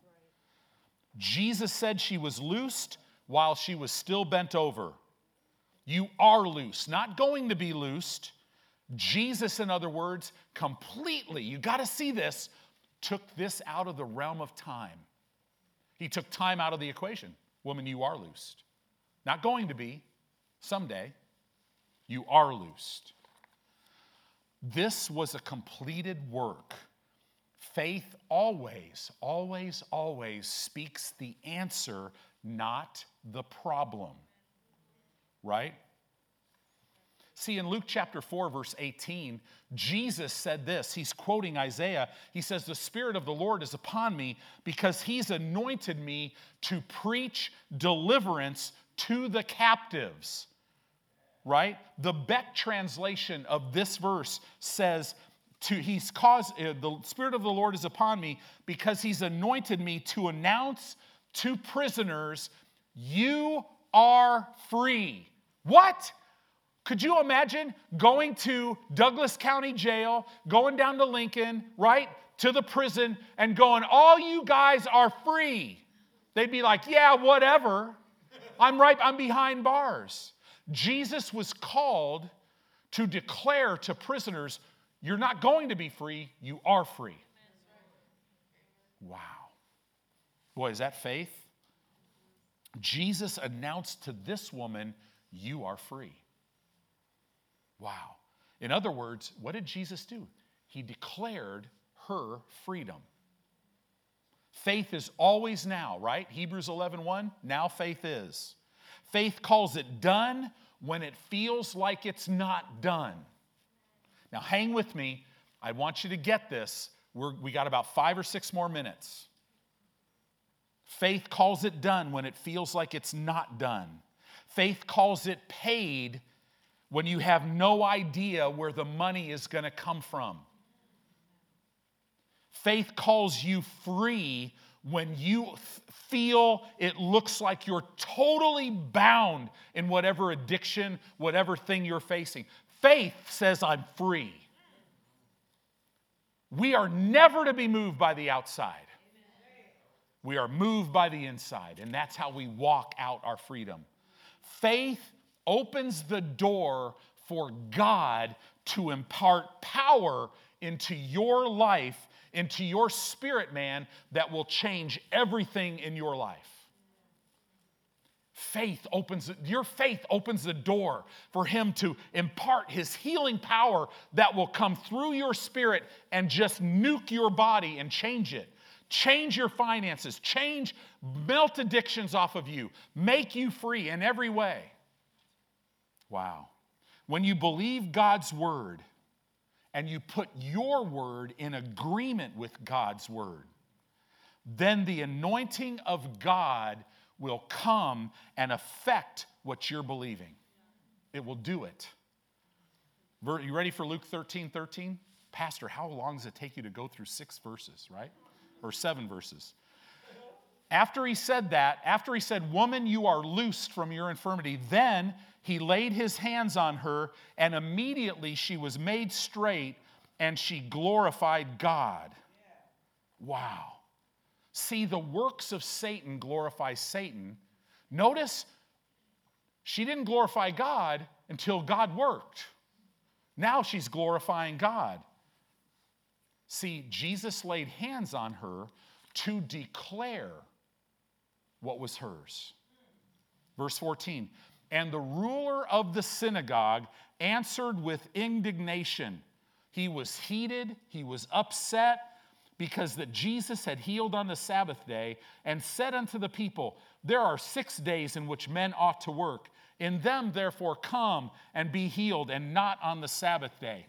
Jesus said she was loosed while she was still bent over. You are loose, not going to be loosed. Jesus, in other words, completely, you got to see this, took this out of the realm of time. He took time out of the equation. Woman, you are loosed. Not going to be, someday. You are loosed. This was a completed work. Faith always, always, always speaks the answer, not the problem. Right? See, in Luke chapter 4, verse 18, Jesus said this. He's quoting Isaiah. He says, The Spirit of the Lord is upon me because He's anointed me to preach deliverance to the captives, right? The Beck translation of this verse says, to, he's caused, uh, the Spirit of the Lord is upon me because he's anointed me to announce to prisoners, you are free. What? Could you imagine going to Douglas County Jail, going down to Lincoln, right, to the prison, and going, all you guys are free? They'd be like, yeah, whatever. I'm right, I'm behind bars. Jesus was called to declare to prisoners, You're not going to be free, you are free. Wow. Boy, is that faith? Jesus announced to this woman, You are free. Wow. In other words, what did Jesus do? He declared her freedom. Faith is always now, right? Hebrews 11 1, now faith is. Faith calls it done when it feels like it's not done. Now, hang with me. I want you to get this. We're, we got about five or six more minutes. Faith calls it done when it feels like it's not done. Faith calls it paid when you have no idea where the money is going to come from. Faith calls you free when you feel it looks like you're totally bound in whatever addiction, whatever thing you're facing. Faith says, I'm free. We are never to be moved by the outside. We are moved by the inside, and that's how we walk out our freedom. Faith opens the door for God to impart power into your life, into your spirit man, that will change everything in your life. Faith opens, your faith opens the door for him to impart his healing power that will come through your spirit and just nuke your body and change it change your finances, change, melt addictions off of you, make you free in every way. Wow. When you believe God's word and you put your word in agreement with God's word, then the anointing of God will come and affect what you're believing. It will do it. You ready for Luke 13 13? Pastor, how long does it take you to go through six verses, right? Or seven verses? After he said that, after he said, Woman, you are loosed from your infirmity, then he laid his hands on her, and immediately she was made straight and she glorified God. Wow. See, the works of Satan glorify Satan. Notice she didn't glorify God until God worked. Now she's glorifying God. See, Jesus laid hands on her to declare what was hers. Verse 14 And the ruler of the synagogue answered with indignation. He was heated, he was upset because that Jesus had healed on the Sabbath day and said unto the people, There are six days in which men ought to work. In them, therefore, come and be healed, and not on the Sabbath day.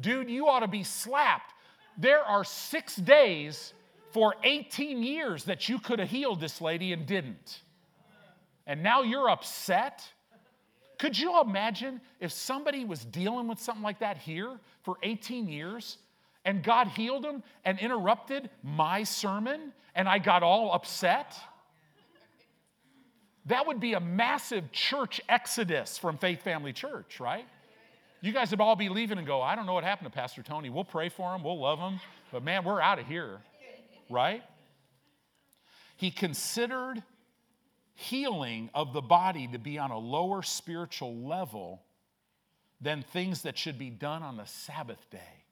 Dude, you ought to be slapped there are six days for 18 years that you could have healed this lady and didn't. And now you're upset? Could you imagine if somebody was dealing with something like that here for 18 years and God healed him and interrupted my sermon and I got all upset? That would be a massive church exodus from Faith Family Church, right? You guys would all be leaving and go, I don't know what happened to Pastor Tony. We'll pray for him, we'll love him, but man, we're out of here, right? He considered healing of the body to be on a lower spiritual level than things that should be done on the Sabbath day.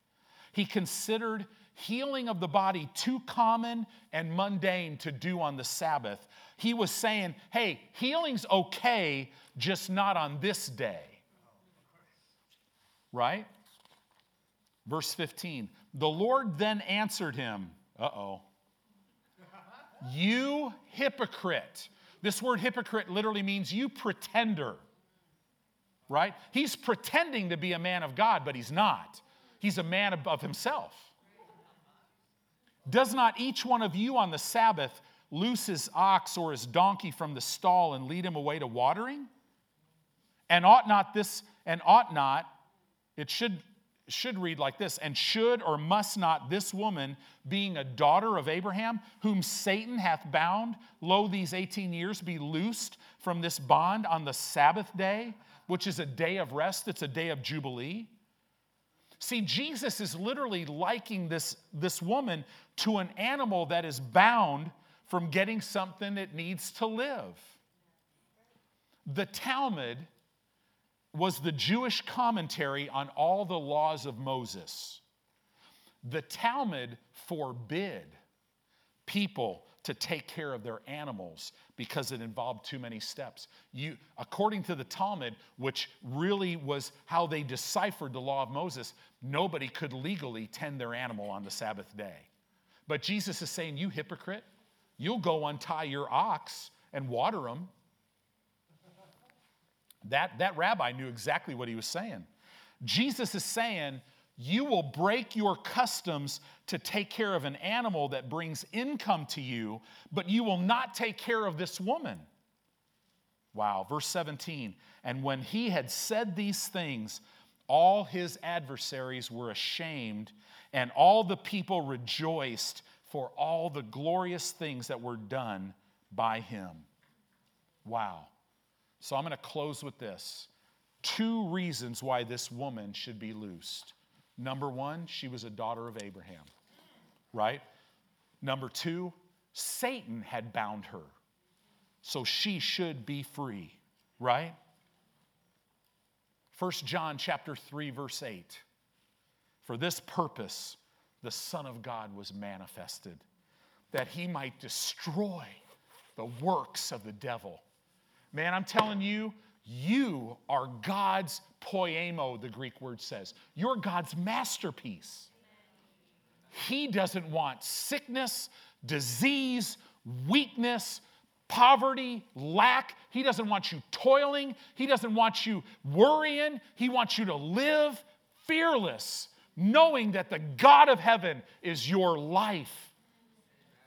He considered healing of the body too common and mundane to do on the Sabbath. He was saying, hey, healing's okay, just not on this day right? Verse 15 The Lord then answered him, uh oh, you hypocrite. This word hypocrite literally means you pretender, right? He's pretending to be a man of God, but he's not. He's a man of himself. Does not each one of you on the Sabbath loose his ox or his donkey from the stall and lead him away to watering? And ought not this, and ought not it should, should read like this And should or must not this woman, being a daughter of Abraham, whom Satan hath bound, lo, these 18 years, be loosed from this bond on the Sabbath day, which is a day of rest, it's a day of Jubilee? See, Jesus is literally liking this, this woman to an animal that is bound from getting something it needs to live. The Talmud was the Jewish commentary on all the laws of Moses. The Talmud forbid people to take care of their animals because it involved too many steps. You, according to the Talmud, which really was how they deciphered the law of Moses, nobody could legally tend their animal on the Sabbath day. But Jesus is saying, You hypocrite, you'll go untie your ox and water them that, that rabbi knew exactly what he was saying. Jesus is saying, You will break your customs to take care of an animal that brings income to you, but you will not take care of this woman. Wow. Verse 17. And when he had said these things, all his adversaries were ashamed, and all the people rejoiced for all the glorious things that were done by him. Wow. So I'm going to close with this two reasons why this woman should be loosed. Number one, she was a daughter of Abraham, right? Number two, Satan had bound her, so she should be free, right? 1 John chapter 3 verse 8. For this purpose the Son of God was manifested, that he might destroy the works of the devil. Man, I'm telling you, you are God's poiema, the Greek word says. You're God's masterpiece. He doesn't want sickness, disease, weakness, poverty, lack. He doesn't want you toiling. He doesn't want you worrying. He wants you to live fearless, knowing that the God of heaven is your life.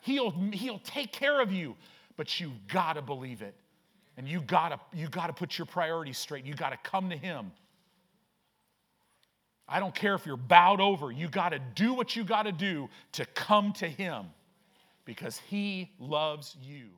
He'll, he'll take care of you, but you've gotta believe it. And you gotta, you gotta put your priorities straight. You gotta come to Him. I don't care if you're bowed over, you gotta do what you gotta do to come to Him because He loves you.